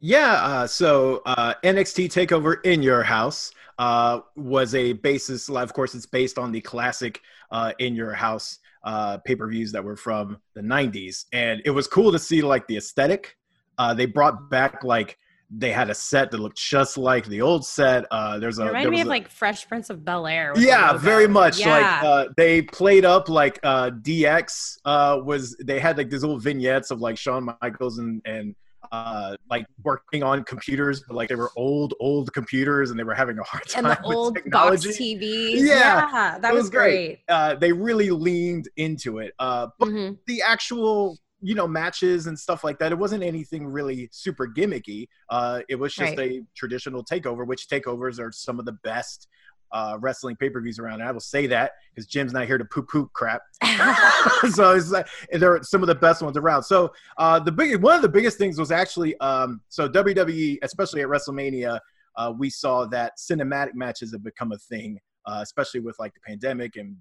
Yeah, uh, so uh, NXT Takeover in Your House uh, was a basis. Of course, it's based on the classic uh, In Your House uh, pay per views that were from the '90s, and it was cool to see like the aesthetic. Uh, they brought back like they had a set that looked just like the old set. Uh, there's a It reminded me of a- like Fresh Prince of Bel Air. yeah very much like uh, they played up like uh, dx uh, was they had like these little vignettes of like Shawn Michaels and and uh, like working on computers but like they were old old computers and they were having a hard time and the with old technology box TVs. Yeah, that was, was great. great. uh, they really leaned into it uh, but Mhm. the actual you know matches and stuff like that it wasn't anything really super gimmicky uh it was just Right. a traditional takeover which takeovers are some of the best uh wrestling pay-per-views around and i will say that because jim's not here to poop poop crap so it's like they're some of the best ones around so uh the big one of the biggest things was actually um so wwe especially at wrestlemania uh we saw that cinematic matches have become a thing uh, especially with like the pandemic and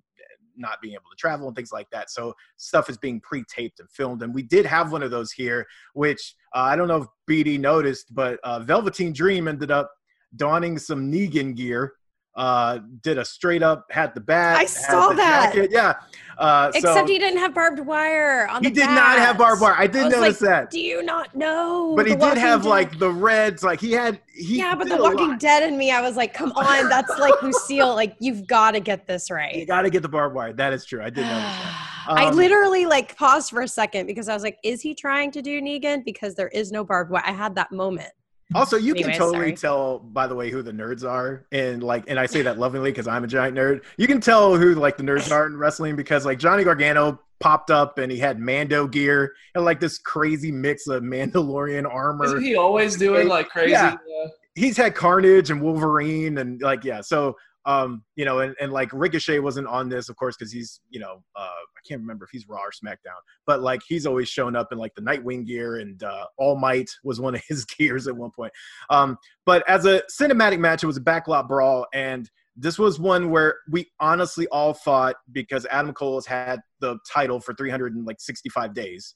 not being able to travel and things like that. So stuff is being pre-taped and filmed, and we did have one of those here, which uh, I don't know if BD noticed, but uh, Velveteen Dream ended up donning some Negan gear. Uh, did a straight up had the bat. I saw that. jacket, Yeah. Uh, Except so he didn't have barbed wire on he the did not have barbed wire. I did I notice like, that. Do you not know? But he did have Dead? like the reds. Like he had. He yeah, but the Walking lot. Dead in me, I was like, come on, that's like Lucille. Like you've got to get this right. You got to get the barbed wire. That is true. I did notice that. I Um, literally like paused for a second because I was like, is he trying to do Negan? Because there is no barbed wire. I had that moment. Also, you can totally sorry. tell, by the way, who the nerds are, and like, and I say that lovingly because I'm a giant nerd. You can tell who like the nerds are in wrestling because like Johnny Gargano popped up and he had Mando gear and like this crazy mix of Mandalorian armor. Isn't he always doing like crazy? Yeah. Uh, He's had Carnage and Wolverine and like yeah. So Um, you know, and, and like Ricochet wasn't on this, of course, because he's, you know, uh, I can't remember if he's Raw or SmackDown, but like he's always shown up in like the Nightwing gear, and uh, All Might was one of his gears at one point. Um, but as a cinematic match, it was a backlot brawl, and this was one where we honestly all thought because Adam Cole has had the title for 365 days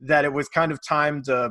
that it was kind of time to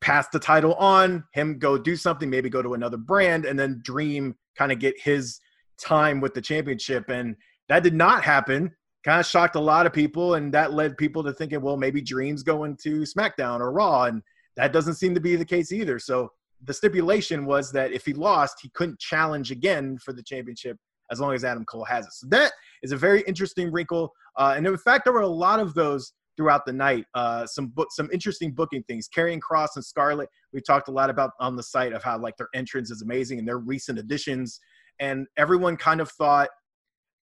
pass the title on, him go do something, maybe go to another brand, and then Dream kind of get his time with the championship. And that did not happen. Kind of shocked a lot of people, and that led people to thinking, well, maybe Dream's going to SmackDown or Raw, and that doesn't seem to be the case either. So the stipulation was that if he lost, he couldn't challenge again for the championship as long as Adam Cole has it. So that is a very interesting wrinkle. Uh, and in fact, there were a lot of those throughout the night. Uh, some book, some interesting booking things. Karrion Cross and Scarlett. We talked a lot about on the site of how like their entrance is amazing and their recent additions. And everyone kind of thought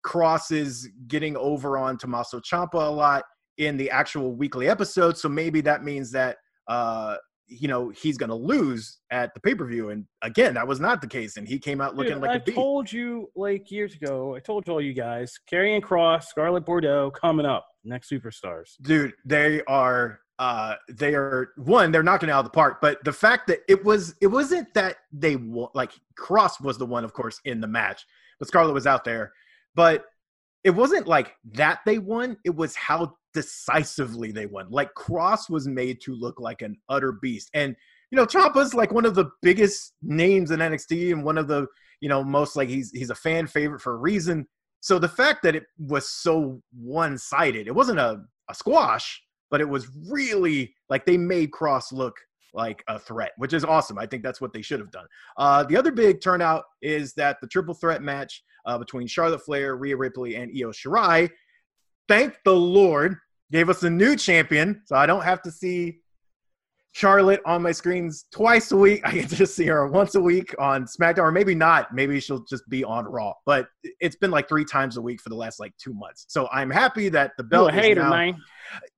Cross is getting over on Tommaso Ciampa a lot in the actual weekly episode. So maybe that means that uh, you know he's going to lose at the pay per view. And again, that was not the case, and he came out looking Dude, like I a beast. told you like years ago. I told all you guys, Karrion Cross, Scarlett Bordeaux coming up next superstars. dude they are uh they are one they're knocking it out of the park but the fact that it was it wasn't that they like cross was the one of course in the match but scarlett was out there but it wasn't like that they won it was how decisively they won like cross was made to look like an utter beast and you know Ciampa's like one of the biggest names in NXT and one of the you know most like he's he's a fan favorite for a reason so the fact that it was so one-sided, it wasn't a, a squash, but it was really like they made Cross look like a threat, which is awesome. I think that's what they should have done. Uh, the other big turnout is that the triple threat match uh, between Charlotte Flair, Rhea Ripley, and Io Shirai, thank the Lord, gave us a new champion. So I don't have to see Charlotte on my screens twice a week. I get to just see her once a week on SmackDown, or maybe not. Maybe she'll just be on Raw. But it's been like three times a week for the last like two months. So I'm happy that the You belt a is hater, now- man.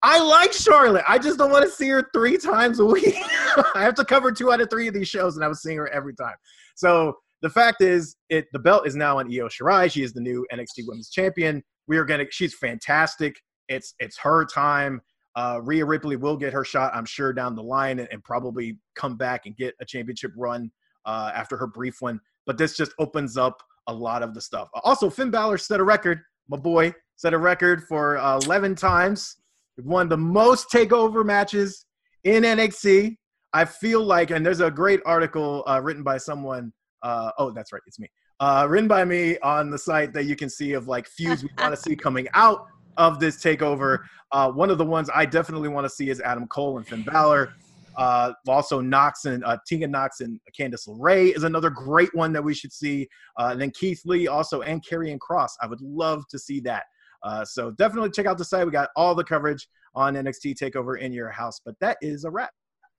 I like Charlotte. I just don't want to see her three times a week. I have to cover two out of three of these shows, and I was seeing her every time. So the fact is, it the belt is now on Io Shirai. She is the new NXT Women's Champion. We are gonna. She's fantastic. It's it's her time. Uh, Rhea Ripley will get her shot, I'm sure, down the line, and, and probably come back and get a championship run uh, after her brief one. But this just opens up a lot of the stuff. Also, Finn Balor set a record. My boy set a record for uh, 11 times. Won the most takeover matches in NXT. I feel like, and there's a great article uh, written by someone. Uh, oh, that's right, it's me. Uh, written by me on the site that you can see of like feuds we want to see coming out of this takeover. Uh, one of the ones I definitely want to see is Adam Cole and Finn Balor. Uh, also, Nox and uh, Tegan Nox and Candice LeRae is another great one that we should see. Uh, and then Keith Lee also and Karrion Cross. I would love to see that. Uh, so definitely check out the site. We got all the coverage on NXT Takeover in your house. But that is a wrap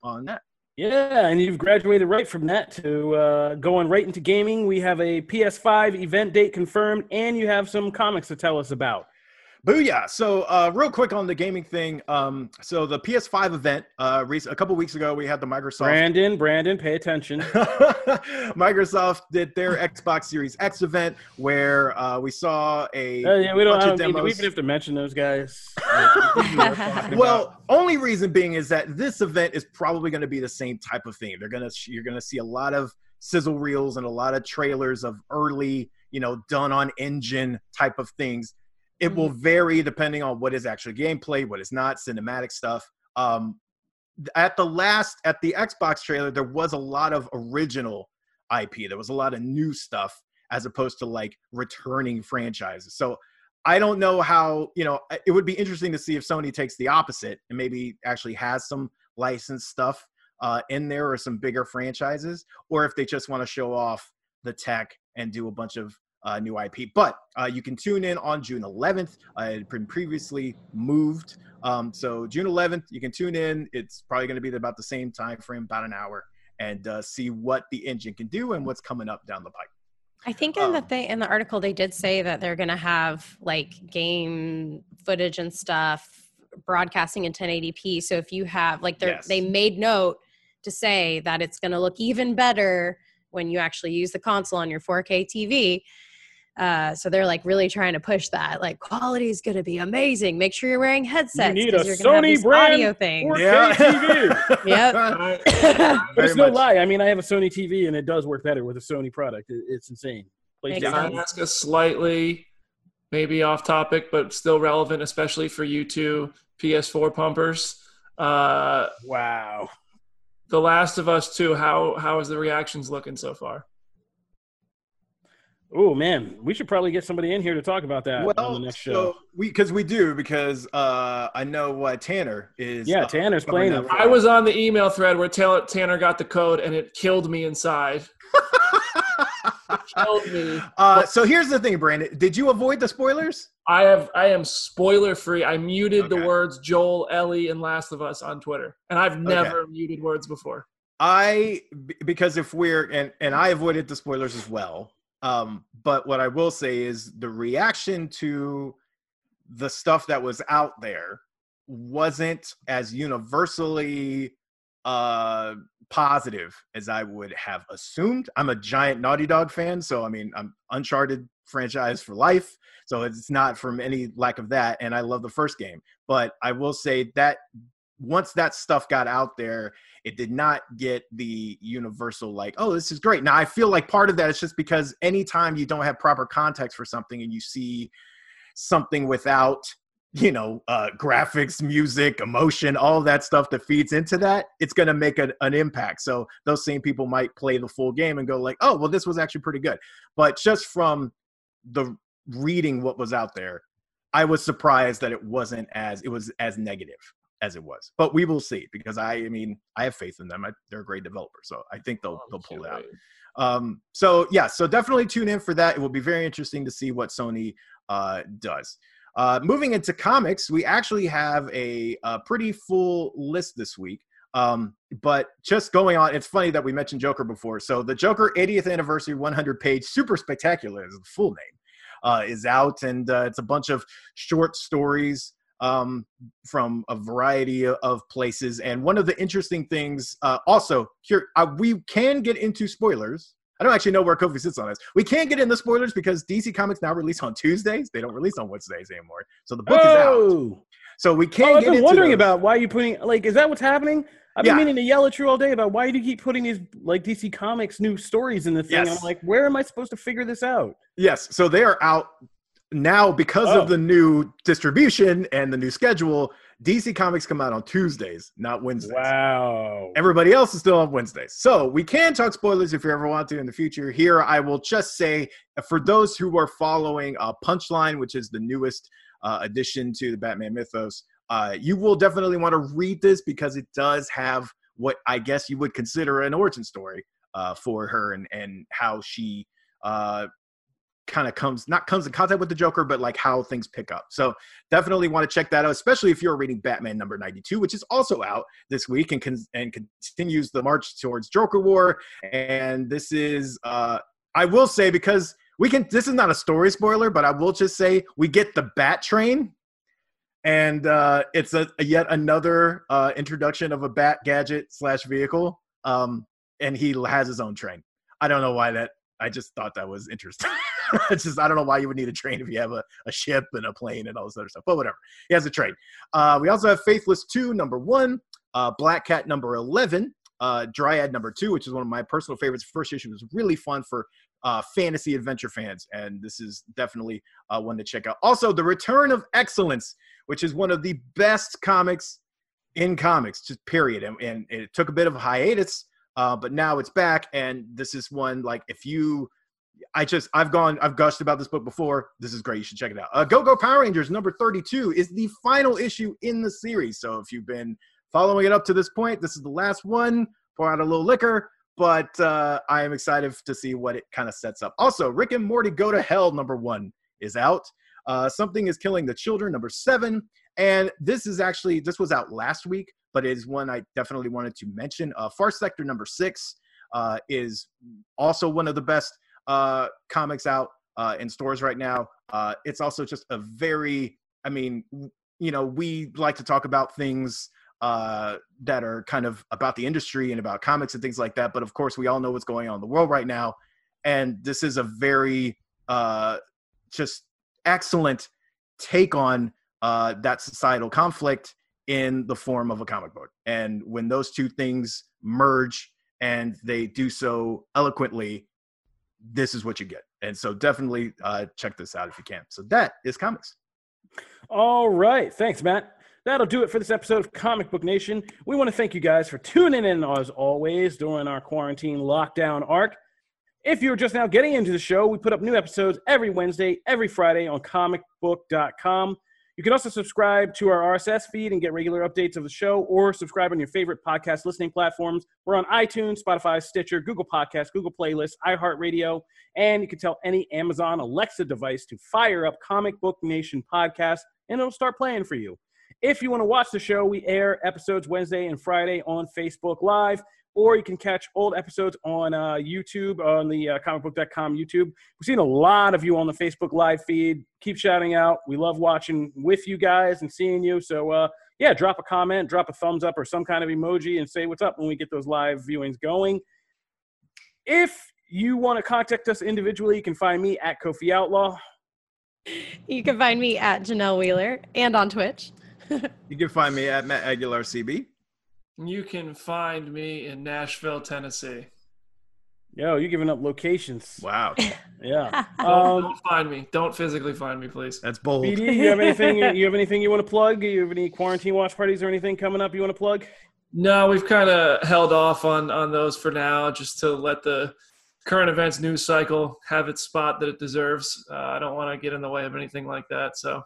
on that. Yeah, and you've graduated right from that to uh, going right into gaming. We have a PS5 event date confirmed, and you have some comics to tell us about. Booyah! So, uh, real quick on the gaming thing. Um, so the PS5 event, uh, rec- a couple weeks ago, we had the Microsoft. Brandon, Brandon, pay attention. Microsoft did their Xbox Series X event where uh, we saw a Uh, yeah, we don't, bunch of don't need, we even have to mention those guys. Like, we know what we're talking about. Well, only reason being is that this event is probably going to be the same type of thing. They're gonna you're gonna see a lot of sizzle reels and a lot of trailers of early, you know, done on engine type of things. It will vary depending on what is actually gameplay, what is not cinematic stuff. Um, at the last at the Xbox trailer, there was a lot of original IP. There was a lot of new stuff as opposed to like returning franchises. So I don't know how, you know, it would be interesting to see if Sony takes the opposite and maybe actually has some licensed stuff uh, in there or some bigger franchises, or if they just want to show off the tech and do a bunch of uh, new IP. But uh, you can tune in on June 11th. Uh, it had been previously moved. Um, so June 11th, you can tune in. It's probably going to be about the same time frame, about an hour, and uh, see what the engine can do and what's coming up down the pipe. I think in the Um, thing in the article they did say that they're going to have like game footage and stuff broadcasting in 1080p. So if you have like they Yes. they made note to say that it's going to look even better when you actually use the console on your 4K TV. Uh, so they're like really trying to push that. Like quality is going to be amazing. Make sure you're wearing headsets. need 'cause a you're gonna Sony these brand audio things. 4K TV. Yep. But it's no much. lie. I mean, I have a Sony TV, and it does work better with a Sony product. It, it's insane. Makes Can PlayStation- I ask a slightly, maybe off topic, but still relevant, especially for you two PS4 pumpers? Uh, Wow. the Last of Us 2, how how is the reactions looking so far? Oh man, we should probably get somebody in here to talk about that on the next show. so we because we do because uh, I know what Tanner is. Yeah, uh, Tanner's covering playing it. I was on the email thread where Taylor, Tanner got the code and it killed me inside. Killed me. uh, so here's the thing, Brandon. Did you avoid the spoilers? I have I am spoiler free. I muted Okay. the words Joel, Ellie, and Last of Us on Twitter, and I've never muted words before. I because if we're and and I avoided the spoilers as well. Um, but what I will say is the reaction to the stuff that was out there wasn't as universally uh positive as I would have assumed. I'm a giant Naughty Dog fan, so I mean I'm Uncharted franchise for life. So it's not from any lack of that. And I love the first game. But I will say that once that stuff got out there, it did not get the universal like oh this is great. Now i feel like part of that is just because anytime you don't have proper context for something and you see something without you know uh, graphics music emotion all that stuff that feeds into that it's going to make a, an impact. So those same people might play the full game and go like oh well this was actually pretty good. But just from the reading what was out there i was surprised that it wasn't as it was as negative as it was. But we will see because I, I mean, I have faith in them. I, they're a great developer, so I think they'll they'll pull it out. Um, so yeah, so definitely tune in for that. It will be very interesting to see what Sony uh, does. Uh, moving into comics, we actually have a, a pretty full list this week. Um, but just going on, it's funny that we mentioned Joker before. So the Joker 80th anniversary 100 page super spectacular is the full name uh, is out, and uh, it's a bunch of short stories um, from a variety of- places. And one of the interesting things, uh, also, here uh, we can get into spoilers. I don't actually know where Kofi sits on this. We can't get into spoilers because DC Comics now release on Tuesdays. They don't release on Wednesdays anymore. So the book is out. Oh, So we oh can't I've get been wondering those. about why you putting like is that what's happening? I've been Yeah. meaning to yell at you all day about why do you keep putting these like DC Comics new stories in the thing? Yes. I'm like, where am I supposed to figure this out? Yes, so they are out now because Oh. of the new distribution and the new schedule. DC Comics come out on Tuesdays, not Wednesdays. Wow. Everybody else is still on Wednesdays. So we can talk spoilers if you ever want to in the future. Here, I will just say uh, for those who are following uh, Punchline, which is the newest uh, addition to the Batman mythos, uh, you will definitely want to read this because it does have what I guess you would consider an origin story uh, for her and, and how she uh, kind of comes not comes in contact with the Joker, but like how things pick up. So definitely want to check that out, especially if you're reading Batman number 92, which is also out this week and con- and continues the march towards Joker War. And this is uh I will say because we can this is not a story spoiler, but I will just say we get the Bat Train. And uh, it's a, a yet another uh, introduction of a bat gadget slash vehicle. Um, and he has his own train. I don't know why that. I just thought that was interesting. it's just I don't know why you would need a train if you have a, a ship and a plane and all this other stuff. But whatever. He has a train. Uh, we also have Faithless 2, number one, uh, Black Cat number 11, uh, Dryad number two, which is one of my personal favorites. First issue was really fun for uh, fantasy adventure fans, and this is definitely uh, one to check out. Also, The Return of Excellence, which is one of the best comics in comics, just period. And, and it took a bit of a hiatus, uh, but now it's back. And this is one like if you, I just I've gone I've gushed about this book before. This is great. You should check it out. Uh, Go Go Power Rangers number thirty two is the final issue in the series. So if you've been following it up to this point, this is the last one. Pour out a little liquor. But uh, I am excited to see what it kind of sets up. Also, Rick and Morty Go to Hell number one is out. Uh, Something is Killing the Children number seven. And this is actually this was out last week, but it is one I definitely wanted to mention. Uh, Far Sector number six uh, is also one of the best uh, comics out uh, in stores right now. Uh, it's also just a very, I mean, you know, we like to talk about things uh, that are kind of about the industry and about comics and things like that. But of course, we all know what's going on in the world right now, and this is a very uh, just excellent take on uh, that societal conflict in the form of a comic book. And when those two things merge and they do so eloquently, this is what you get. And so definitely uh, check this out if you can. So that is comics. All right. Thanks, Matt. That'll do it for this episode of Comic Book Nation. We want to thank you guys for tuning in as always during our quarantine lockdown arc. If you're just now getting into the show, we put up new episodes every Wednesday, every Friday on comicbook.com. You can also subscribe to our RSS feed and get regular updates of the show, or subscribe on your favorite podcast listening platforms. We're on iTunes, Spotify, Stitcher, Google Podcasts, Google Playlists, iHeartRadio, and you can tell any Amazon Alexa device to fire up Comic Book Nation podcast, and it'll start playing for you. If you want to watch the show, we air episodes Wednesday and Friday on Facebook Live or you can catch old episodes on uh, YouTube, on the uh, comicbook.com YouTube. We've seen a lot of you on the Facebook live feed. Keep shouting out. We love watching with you guys and seeing you. So, uh, yeah, drop a comment, drop a thumbs up or some kind of emoji and say what's up when we get those live viewings going. If you want to contact us individually, you can find me at Kofi Outlaw. You can find me at Janelle Wheeler and on Twitch. you can find me at Matt Aguilar CB. You can find me in Nashville, Tennessee. Yo, you're giving up locations. Wow. Yeah. don't, um, don't, find me. Don't physically find me, please. That's bold. BD, you have anything? you have anything you want to plug? You have any quarantine watch parties or anything coming up you want to plug? No, we've kind of held off on on those for now, just to let the current events news cycle have its spot that it deserves. Uh, I don't want to get in the way of anything like that. So.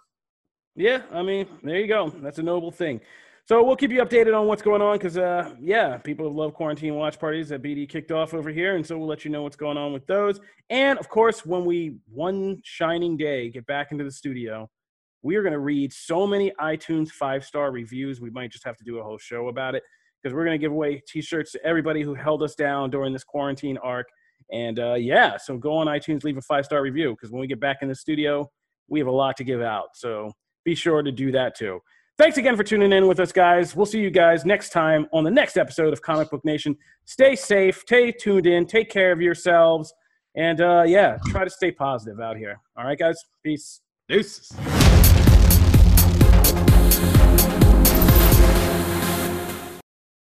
Yeah, I mean, there you go. That's a noble thing. So we'll keep you updated on what's going on because, uh, yeah, people love quarantine watch parties that BD kicked off over here, and so we'll let you know what's going on with those. And of course, when we one shining day get back into the studio, we are going to read so many iTunes five star reviews. We might just have to do a whole show about it because we're going to give away T-shirts to everybody who held us down during this quarantine arc. And uh, yeah, so go on iTunes, leave a five star review because when we get back in the studio, we have a lot to give out. So be sure to do that too. Thanks again for tuning in with us, guys. We'll see you guys next time on the next episode of Comic Book Nation. Stay safe, stay tuned in, take care of yourselves, and uh, yeah, try to stay positive out here. All right, guys? Peace. Deuces.